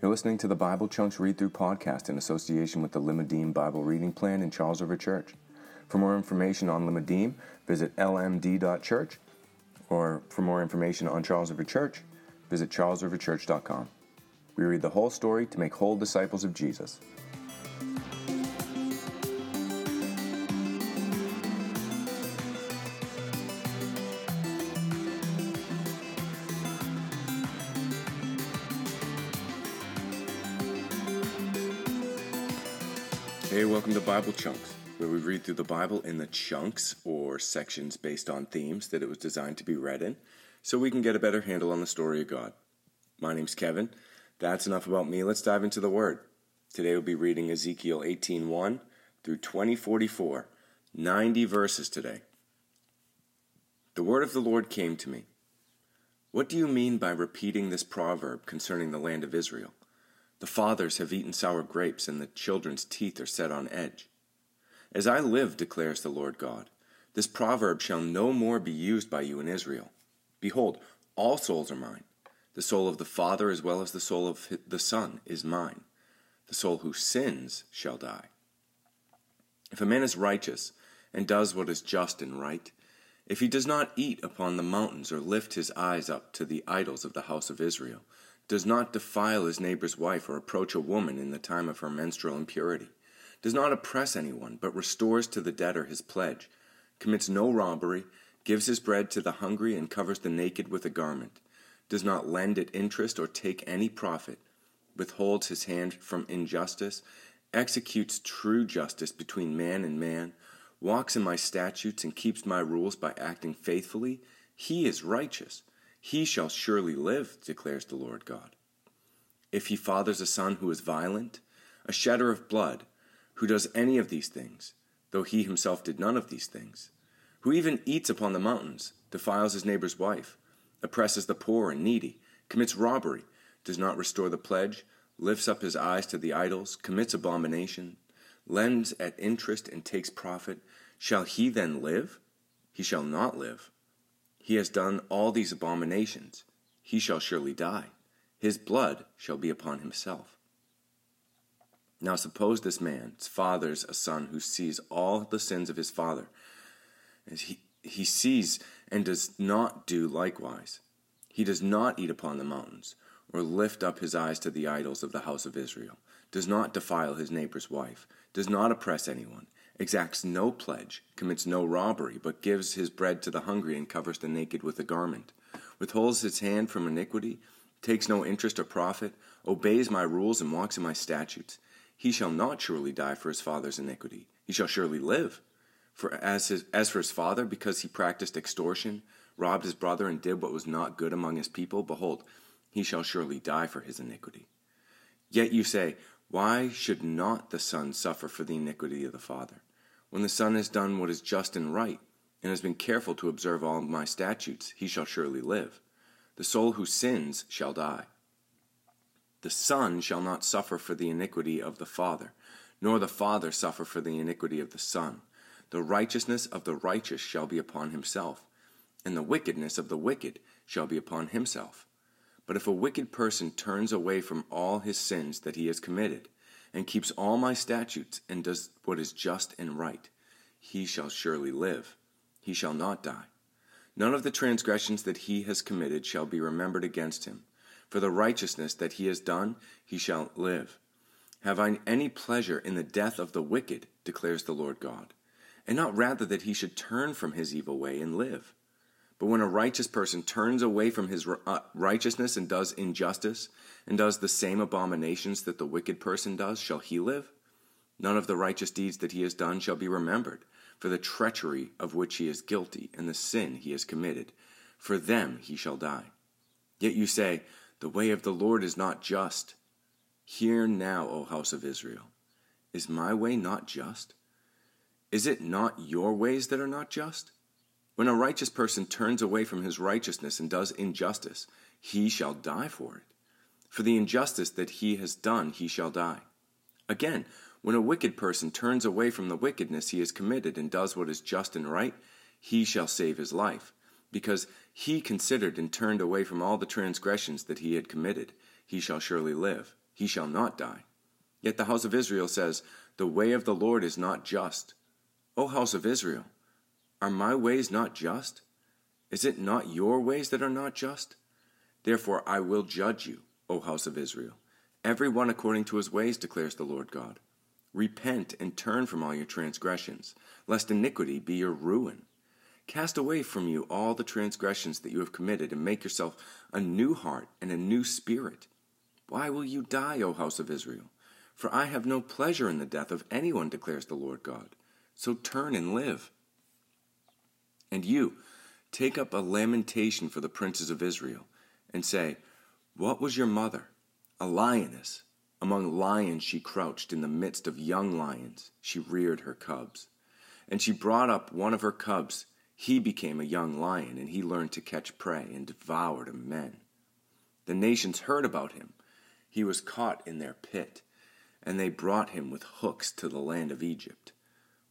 You're listening to the Bible Chunks Read Through podcast in association with the Limmudim Bible Reading Plan in Charles River Church. For more information on Limmudim, visit lmd.church, or for more information on Charles River Church, visit charlesriverchurch.com. We read the whole story to make whole disciples of Jesus. Welcome to Bible Chunks, where we read through the Bible in the chunks or sections based on themes that it was designed to be read in, so we can get a better handle on the story of God. My name's Kevin. That's enough about me. Let's dive into the Word. Today we'll be reading Ezekiel 18:1 through 2044, 90 verses today. The word of the Lord came to me. What do you mean by repeating this proverb concerning the land of Israel? The fathers have eaten sour grapes, and the children's teeth are set on edge. As I live, declares the Lord God, this proverb shall no more be used by you in Israel. Behold, all souls are mine. The soul of the Father as well as the soul of the Son is mine. The soul who sins shall die. If a man is righteous and does what is just and right, if he does not eat upon the mountains or lift his eyes up to the idols of the house of Israel, does not defile his neighbor's wife or approach a woman in the time of her menstrual impurity, does not oppress anyone, but restores to the debtor his pledge, commits no robbery, gives his bread to the hungry, and covers the naked with a garment, does not lend at interest or take any profit, withholds his hand from injustice, executes true justice between man and man, walks in my statutes, and keeps my rules by acting faithfully, he is righteous he shall surely live, declares the Lord God. If he fathers a son who is violent, a shedder of blood, who does any of these things, though he himself did none of these things, who even eats upon the mountains, defiles his neighbor's wife, oppresses the poor and needy, commits robbery, does not restore the pledge, lifts up his eyes to the idols, commits abomination, lends at interest and takes profit, shall he then live? He shall not live. He has done all these abominations. He shall surely die. His blood shall be upon himself. Now suppose this man fathers a son who sees all the sins of his father. And he, he sees and does not do likewise. He does not eat upon the mountains, or lift up his eyes to the idols of the house of Israel, does not defile his neighbor's wife, does not oppress anyone, exacts no pledge, commits no robbery, but gives his bread to the hungry and covers the naked with a garment, withholds his hand from iniquity, takes no interest or profit, obeys my rules and walks in my statutes, he shall not surely die for his father's iniquity. He shall surely live. For as, his, as for his father, because he practiced extortion, robbed his brother, and did what was not good among his people, behold, he shall surely die for his iniquity. Yet you say, Why should not the son suffer for the iniquity of the father? When the Son has done what is just and right, and has been careful to observe all my statutes, he shall surely live. The soul who sins shall die. The Son shall not suffer for the iniquity of the Father, nor the Father suffer for the iniquity of the Son. The righteousness of the righteous shall be upon himself, and the wickedness of the wicked shall be upon himself. But if a wicked person turns away from all his sins that he has committed, and keeps all my statutes, and does what is just and right, he shall surely live. He shall not die. None of the transgressions that he has committed shall be remembered against him. For the righteousness that he has done, he shall live. Have I any pleasure in the death of the wicked, declares the Lord God, and not rather that he should turn from his evil way and live? But when a righteous person turns away from his uh, righteousness and does injustice, and does the same abominations that the wicked person does, shall he live? None of the righteous deeds that he has done shall be remembered, for the treachery of which he is guilty, and the sin he has committed. For them he shall die. Yet you say, The way of the Lord is not just. Hear now, O house of Israel. Is my way not just? Is it not your ways that are not just? When a righteous person turns away from his righteousness and does injustice, he shall die for it. For the injustice that he has done, he shall die. Again, when a wicked person turns away from the wickedness he has committed and does what is just and right, he shall save his life. Because he considered and turned away from all the transgressions that he had committed, he shall surely live. he shall not die. Yet the house of Israel says, The way of the Lord is not just. O house of Israel, are my ways not just? Is it not your ways that are not just? Therefore I will judge you, O house of Israel, every one according to his ways, declares the Lord God. Repent and turn from all your transgressions, lest iniquity be your ruin. Cast away from you all the transgressions that you have committed, and make yourself a new heart and a new spirit. Why will you die, O house of Israel? For I have no pleasure in the death of anyone, declares the Lord God. So turn and live. And you, take up a lamentation for the princes of Israel, and say, What was your mother? A lioness. Among lions she crouched, in the midst of young lions she reared her cubs. And she brought up one of her cubs. He became a young lion, and he learned to catch prey and devoured men. The nations heard about him. He was caught in their pit, and they brought him with hooks to the land of Egypt.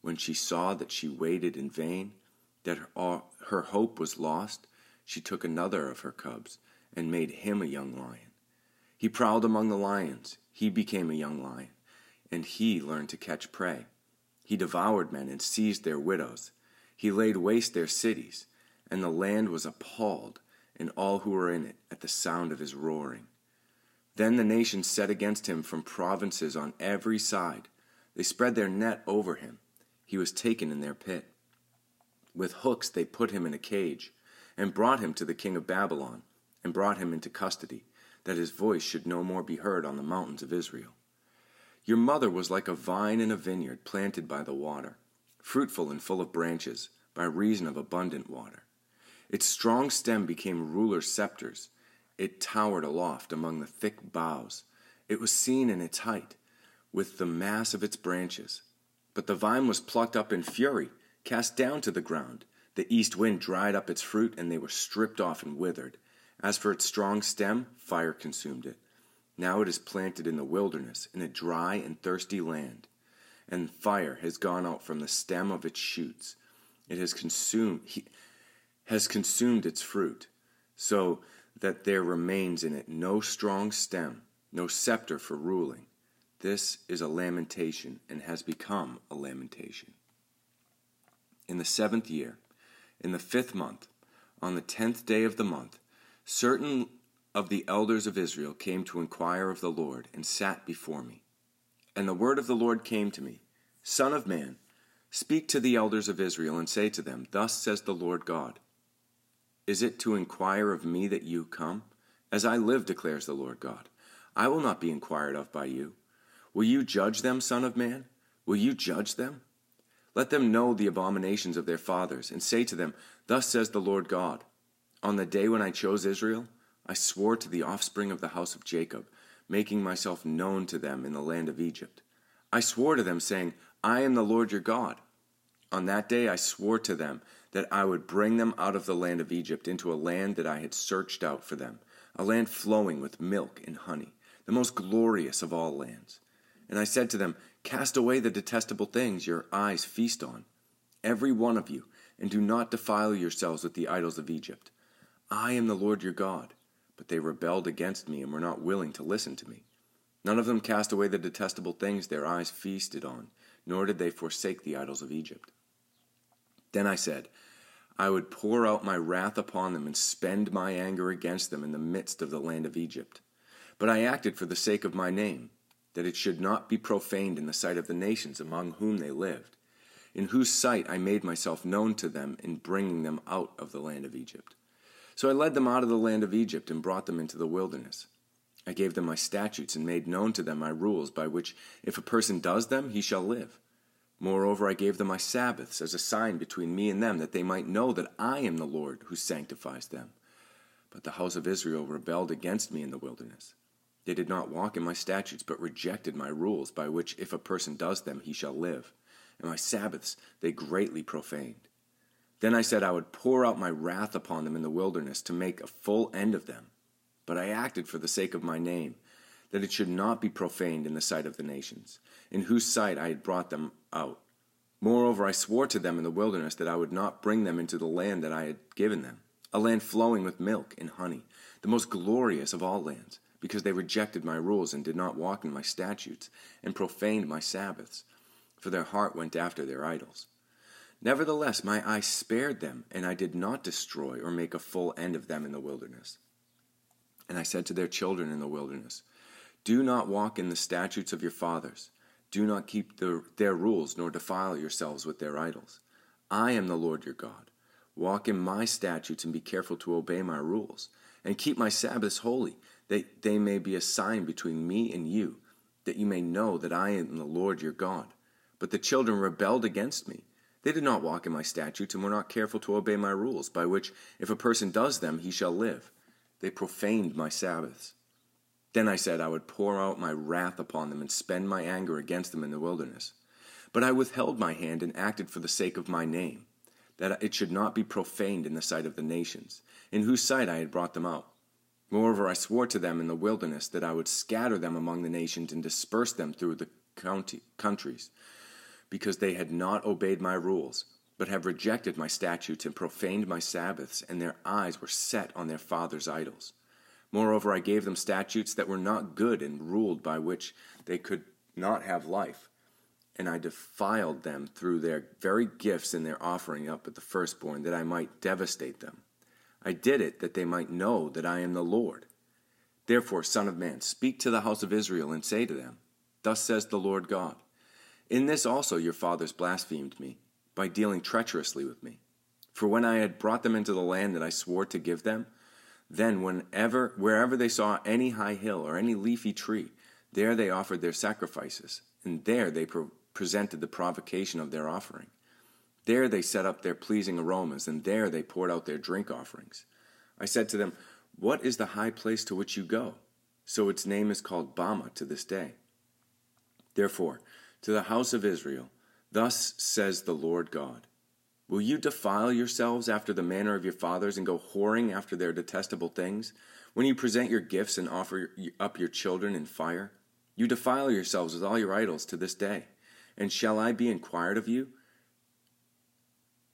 When she saw that she waited in vain, that her, hope was lost, she took another of her cubs and made him a young lion. He prowled among the lions. He became a young lion, and he learned to catch prey. He devoured men and seized their widows. He laid waste their cities, and the land was appalled, and all who were in it, at the sound of his roaring. Then the nations set against him from provinces on every side. They spread their net over him. He was taken in their pit. With hooks they put him in a cage, and brought him to the king of Babylon, and brought him into custody, that his voice should no more be heard on the mountains of Israel. Your mother was like a vine in a vineyard planted by the water, fruitful and full of branches, by reason of abundant water. Its strong stem became rulers' scepters. It towered aloft among the thick boughs. It was seen in its height, with the mass of its branches. But the vine was plucked up in fury cast down to the ground. The east wind dried up its fruit, and they were stripped off and withered. As for its strong stem, fire consumed it. Now it is planted in the wilderness, in a dry and thirsty land. And fire has gone out from the stem of its shoots. It has consumed, he, has consumed its fruit, so that there remains in it no strong stem, no scepter for ruling. This is a lamentation, and has become a lamentation in the seventh year, in the fifth month, on the tenth day of the month, certain of the elders of Israel came to inquire of the Lord, and sat before me. And the word of the Lord came to me Son of man, speak to the elders of Israel, and say to them, Thus says the Lord God Is it to inquire of me that you come? As I live, declares the Lord God, I will not be inquired of by you. Will you judge them, Son of man? Will you judge them? Let them know the abominations of their fathers, and say to them, Thus says the Lord God On the day when I chose Israel, I swore to the offspring of the house of Jacob, making myself known to them in the land of Egypt. I swore to them, saying, I am the Lord your God. On that day I swore to them that I would bring them out of the land of Egypt into a land that I had searched out for them, a land flowing with milk and honey, the most glorious of all lands. And I said to them, Cast away the detestable things your eyes feast on, every one of you, and do not defile yourselves with the idols of Egypt. I am the Lord your God. But they rebelled against me and were not willing to listen to me. None of them cast away the detestable things their eyes feasted on, nor did they forsake the idols of Egypt. Then I said, I would pour out my wrath upon them and spend my anger against them in the midst of the land of Egypt. But I acted for the sake of my name that it should not be profaned in the sight of the nations among whom they lived, in whose sight I made myself known to them in bringing them out of the land of Egypt. So I led them out of the land of Egypt and brought them into the wilderness. I gave them my statutes and made known to them my rules, by which if a person does them, he shall live. Moreover, I gave them my Sabbaths as a sign between me and them, that they might know that I am the Lord who sanctifies them. But the house of Israel rebelled against me in the wilderness. They did not walk in my statutes, but rejected my rules, by which if a person does them, he shall live. And my Sabbaths they greatly profaned. Then I said I would pour out my wrath upon them in the wilderness to make a full end of them. But I acted for the sake of my name, that it should not be profaned in the sight of the nations, in whose sight I had brought them out. Moreover, I swore to them in the wilderness that I would not bring them into the land that I had given them, a land flowing with milk and honey, the most glorious of all lands because they rejected my rules and did not walk in my statutes, and profaned my Sabbaths, for their heart went after their idols. Nevertheless, my eye spared them, and I did not destroy or make a full end of them in the wilderness. And I said to their children in the wilderness, Do not walk in the statutes of your fathers. Do not keep the, their rules, nor defile yourselves with their idols. I am the Lord your God. Walk in my statutes and be careful to obey my rules, and keep my Sabbaths holy, that they may be a sign between me and you, that you may know that I am the Lord your God. But the children rebelled against me. They did not walk in my statutes and were not careful to obey my rules, by which, if a person does them, he shall live. They profaned my Sabbaths. Then I said I would pour out my wrath upon them and spend my anger against them in the wilderness. But I withheld my hand and acted for the sake of my name, that it should not be profaned in the sight of the nations, in whose sight I had brought them out. Moreover, I swore to them in the wilderness that I would scatter them among the nations and disperse them through the county, countries, because they had not obeyed my rules, but have rejected my statutes and profaned my Sabbaths, and their eyes were set on their fathers' idols. Moreover, I gave them statutes that were not good and ruled by which they could not have life. And I defiled them through their very gifts and their offering up at the firstborn, that I might devastate them. I did it that they might know that I am the Lord. Therefore, Son of Man, speak to the house of Israel and say to them, Thus says the Lord God In this also your fathers blasphemed me, by dealing treacherously with me. For when I had brought them into the land that I swore to give them, then whenever wherever they saw any high hill or any leafy tree, there they offered their sacrifices, and there they presented the provocation of their offering. There they set up their pleasing aromas, and there they poured out their drink offerings. I said to them, What is the high place to which you go? So its name is called Bamah to this day. Therefore, to the house of Israel, thus says the Lord God Will you defile yourselves after the manner of your fathers and go whoring after their detestable things? When you present your gifts and offer up your children in fire, you defile yourselves with all your idols to this day. And shall I be inquired of you?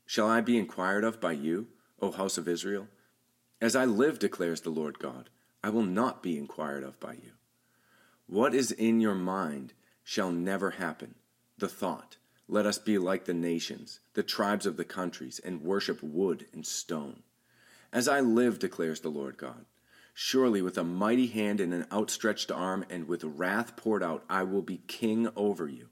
Shall I be inquired of by you, O house of Israel? As I live, declares the Lord God, I will not be inquired of by you. What is in your mind shall never happen. The thought, let us be like the nations, the tribes of the countries, and worship wood and stone. As I live, declares the Lord God, surely with a mighty hand and an outstretched arm, and with wrath poured out, I will be king over you.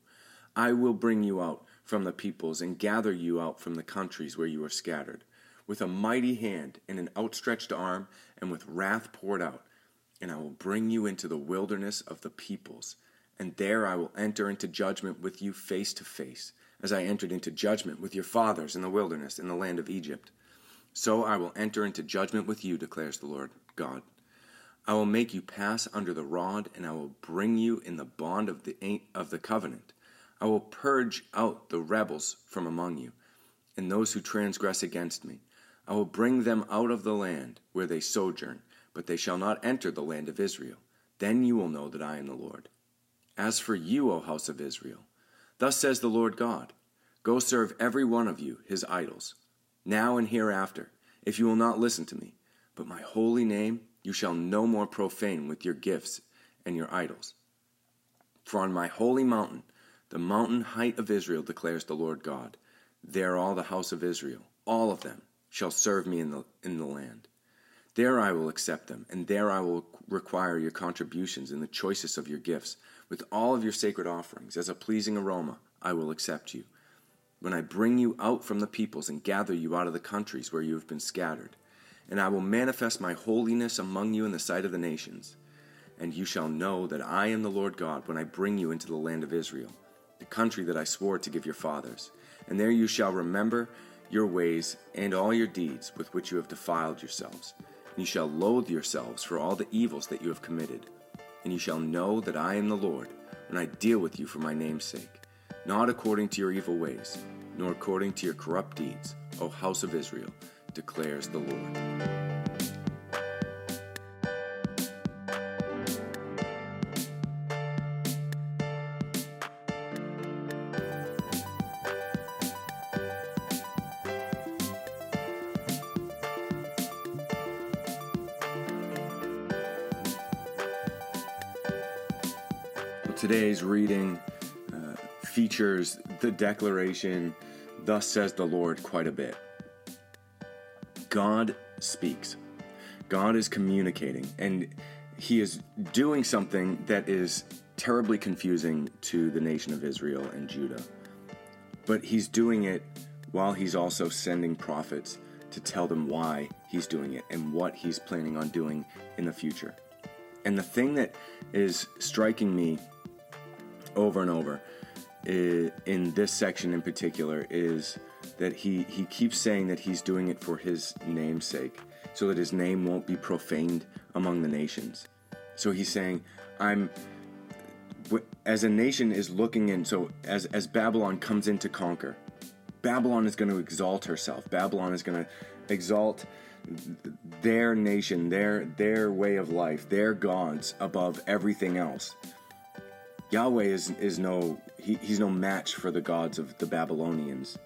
I will bring you out from the peoples and gather you out from the countries where you are scattered, with a mighty hand and an outstretched arm, and with wrath poured out. And I will bring you into the wilderness of the peoples, and there I will enter into judgment with you face to face, as I entered into judgment with your fathers in the wilderness in the land of Egypt. So I will enter into judgment with you, declares the Lord God. I will make you pass under the rod, and I will bring you in the bond of the, of the covenant. I will purge out the rebels from among you, and those who transgress against me. I will bring them out of the land where they sojourn, but they shall not enter the land of Israel. Then you will know that I am the Lord. As for you, O house of Israel, thus says the Lord God Go serve every one of you his idols, now and hereafter, if you will not listen to me. But my holy name you shall no more profane with your gifts and your idols. For on my holy mountain the mountain height of Israel declares the Lord God. There all the house of Israel, all of them, shall serve me in the, in the land. There I will accept them, and there I will require your contributions and the choicest of your gifts. With all of your sacred offerings, as a pleasing aroma, I will accept you. When I bring you out from the peoples and gather you out of the countries where you have been scattered, and I will manifest my holiness among you in the sight of the nations. And you shall know that I am the Lord God when I bring you into the land of Israel the country that I swore to give your fathers. And there you shall remember your ways and all your deeds with which you have defiled yourselves. And you shall loathe yourselves for all the evils that you have committed. And you shall know that I am the Lord when I deal with you for my name's sake, not according to your evil ways, nor according to your corrupt deeds, O house of Israel, declares the Lord. Today's reading uh, features the declaration, Thus says the Lord, quite a bit. God speaks, God is communicating, and He is doing something that is terribly confusing to the nation of Israel and Judah. But He's doing it while He's also sending prophets to tell them why He's doing it and what He's planning on doing in the future. And the thing that is striking me over and over in this section in particular is that he, he keeps saying that he's doing it for his namesake, so that his name won't be profaned among the nations. So he's saying, I'm as a nation is looking in, so as, as Babylon comes in to conquer, Babylon is going to exalt herself. Babylon is going to exalt their nation, their their way of life, their gods above everything else. Yahweh is is no he, he's no match for the gods of the Babylonians.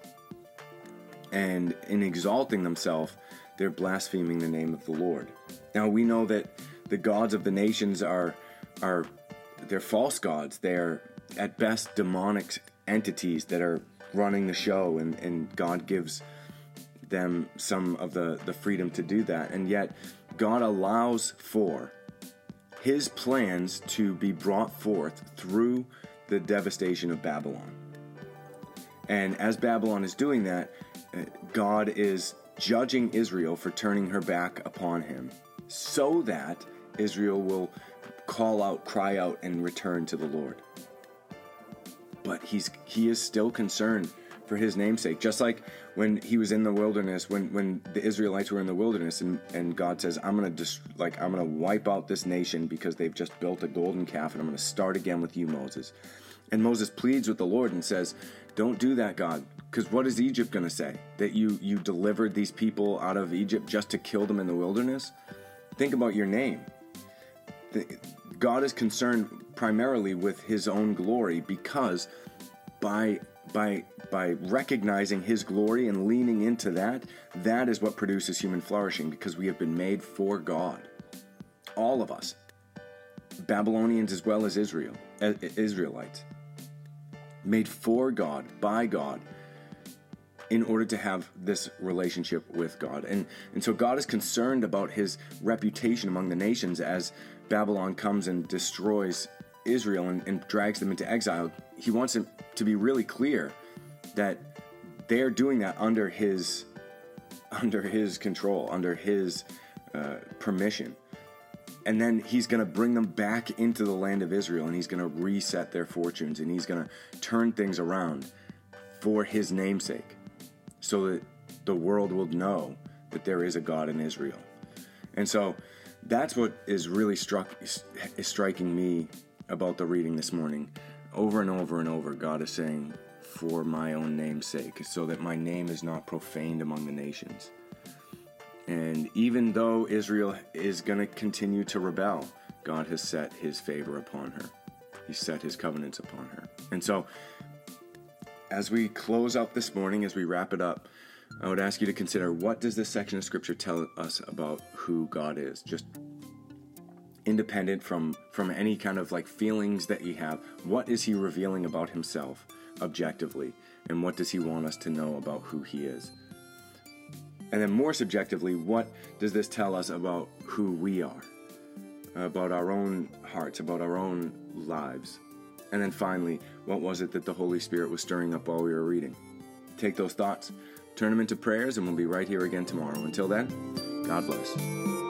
And in exalting themselves, they're blaspheming the name of the Lord. Now we know that the gods of the nations are are they're false gods. They're at best demonic entities that are running the show and, and God gives them some of the, the freedom to do that. And yet God allows for his plans to be brought forth through the devastation of Babylon. And as Babylon is doing that, uh, God is judging Israel for turning her back upon him so that Israel will call out, cry out, and return to the Lord. But he's he is still concerned for his namesake. Just like when he was in the wilderness, when, when the Israelites were in the wilderness, and, and God says, I'm gonna just like I'm gonna wipe out this nation because they've just built a golden calf, and I'm gonna start again with you, Moses. And Moses pleads with the Lord and says, Don't do that, God, because what is Egypt gonna say? That you you delivered these people out of Egypt just to kill them in the wilderness? Think about your name. God is concerned primarily with his own glory because by by by recognizing his glory and leaning into that that is what produces human flourishing because we have been made for god. All of us. Babylonians as well as israel eh, eh, israelites. Made for god by god in order to have this relationship with god. And and so god is concerned about his reputation among the nations as babylon comes and destroys Israel and, and drags them into exile, he wants it to be really clear that they're doing that under his under his control, under his uh, permission. And then he's going to bring them back into the land of Israel and he's going to reset their fortunes and he's going to turn things around for his namesake so that the world will know that there is a God in Israel. And so that's what is really struck is striking me about the reading this morning. Over and over and over, God is saying, For my own name's sake, so that my name is not profaned among the nations. And even though Israel is going to continue to rebel, God has set his favor upon her. He set his covenants upon her. And so, as we close out this morning, as we wrap it up, I would ask you to consider what does this section of scripture tell us about who God is? Just independent from from any kind of like feelings that you have what is he revealing about himself objectively? And what does he want us to know about who he is? And then more subjectively what does this tell us about who we are? About our own hearts about our own lives? And then finally what was it that the holy spirit was stirring up while we were reading? Take those thoughts turn them into prayers and we'll be right here again tomorrow. Until then god bless